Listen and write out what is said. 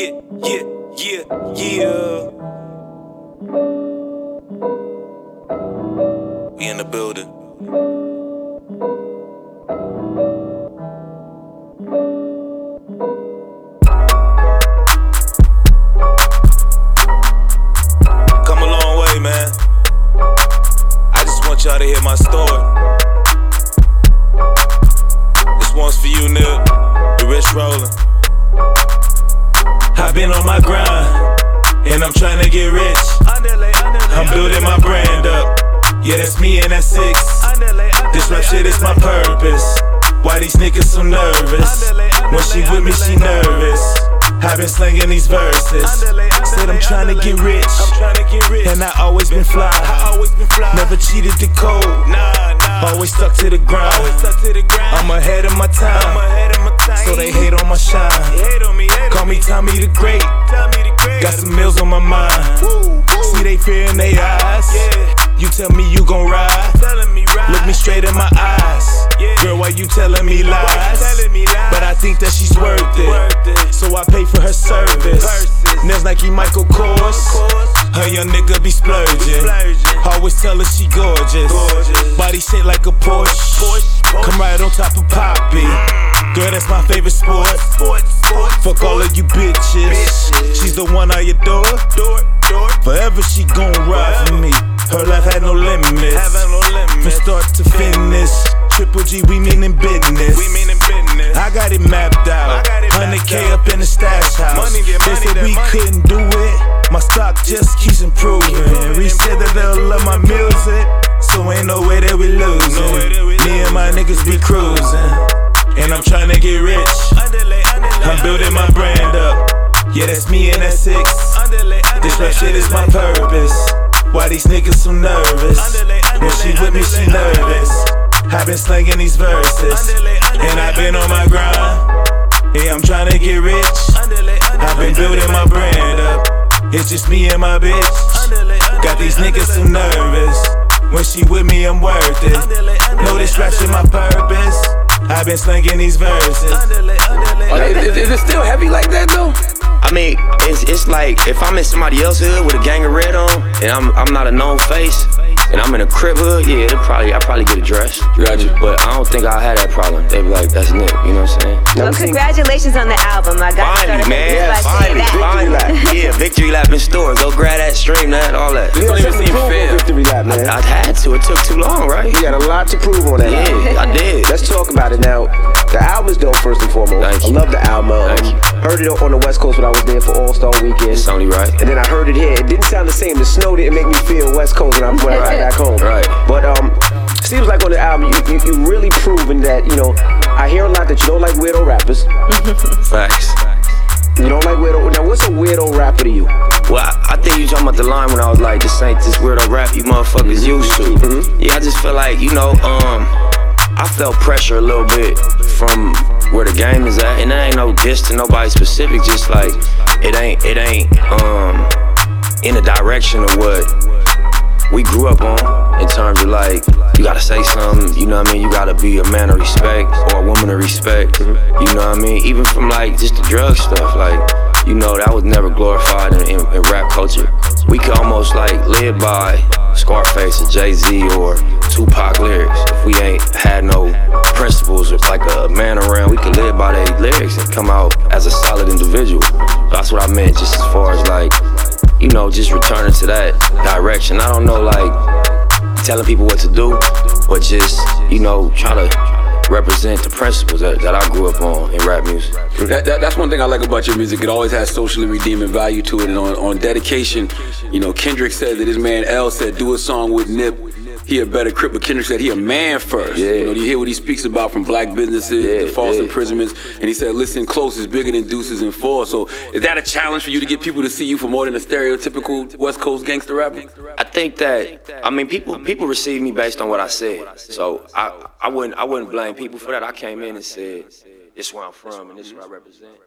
yeah, yeah, yeah, yeah. We in the building. Get rich. I'm building my brand up. Yeah, that's me and that's six. This rap shit is my purpose. Why these niggas so nervous? When she with me, she nervous. I've been slinging these verses. Said I'm trying to get rich. And I always been fly. Never cheated the code. Always stuck to the grind. I'm ahead of my time. So they hate on my shine. Call me Tommy the Great. Got some meals on my mind. See they fear in their eyes. You tell me you gon' ride. Look me straight in my eyes. Girl, why you telling me lies? But I think that she's worth it. So I pay for her service. Nails Nike Michael Kors. Her young nigga be splurging. Always tell her she gorgeous. Body shaped like a Porsche. Come right on top of Poppy. Mm. Girl, that's my favorite sport. Fuck all of you bitches. She's the one I adore. Forever she gon' ride for me. Her life had no limits. From start to finish. Triple G, we meanin' business. I got it mapped out. 100K up in the stash house. They said we couldn't do it. My stock just keeps improving. Said that they'll love my music. So ain't no way that we losing. Me and my niggas be cruising. Get rich. I'm building my brand up. Yeah, that's me and that's six. This rap shit is my purpose. Why these niggas so nervous? When she with me, she nervous. I've been slinging these verses. And I've been on my grind. Yeah, I'm trying to get rich. I've been building my brand up. It's just me and my bitch. Got these niggas so nervous. When she with me, I'm worth it. Know this rap shit my purpose. I've been slinging these verses. Oh, is, is it still heavy like that though? I mean, it's, it's like if I'm in somebody else's hood with a gang of red on, and I'm I'm not a known face, and I'm in a crip hood, yeah, it'll probably I probably get addressed. Gotcha. But I don't think I'll have that problem. They be like, that's Nick, you know what I'm saying? Well, congratulations on the album. I got Finally, started man, by saying finally, that. finally. Yeah, victory lap in store. Go grab that stream, that, all that. This don't even seem fair. Victory lap, man. I had to. It took too long, right? You got a lot to prove on that. album. Yeah, I did. Let's talk about it now. The album is dope, first and foremost. Thank I love the album. Heard it on the West Coast when I was there for All Star Weekend. It's only right. And then I heard it here. It didn't sound the same. The snow didn't make me feel West Coast when I went right back home. Right. But um, seems like on the album you, you you really proven that you know. I hear a lot that you don't like weirdo rappers. Facts. You don't like weirdo. Now what's a weirdo rapper to you? Well, I, I think you talking about the line when I was like, this ain't this weirdo rap you motherfuckers used to. Mm-hmm. Yeah, I just feel like, you know, um, I felt pressure a little bit from where the game is at, and that ain't no diss to nobody specific. Just like it ain't, it ain't, um, in the direction of what we grew up on in terms of like you gotta say something, you know what I mean? You gotta be a man of respect or a woman of respect, you know what I mean? Even from like just the drug stuff, like you know that was never glorified in, in, in rap culture. We could almost like live by Scarface or Jay Z or Tupac lyrics if we ain't had no principles. Like a man around, we can live by their lyrics and come out as a solid individual. That's what I meant, just as far as like you know, just returning to that direction. I don't know, like, telling people what to do, but just, you know, trying to represent the principles that, that I grew up on in rap music. That, that, that's one thing I like about your music. It always has socially redeeming value to it. And on, on dedication, you know, Kendrick said that his man L said, do a song with Nip. He a better crip, but Kendrick said he a man first. Yeah. You know, you hear what he speaks about from black businesses, Yeah, to false yeah. imprisonments, and he said, listen close is bigger than deuces and four. So is that a challenge for you to get people to see you for more than a stereotypical West Coast gangster rapper? I think that I mean people people receive me based on what I said. So I I wouldn't I wouldn't blame people for that. I came in and said this is where I'm from and this is what I represent.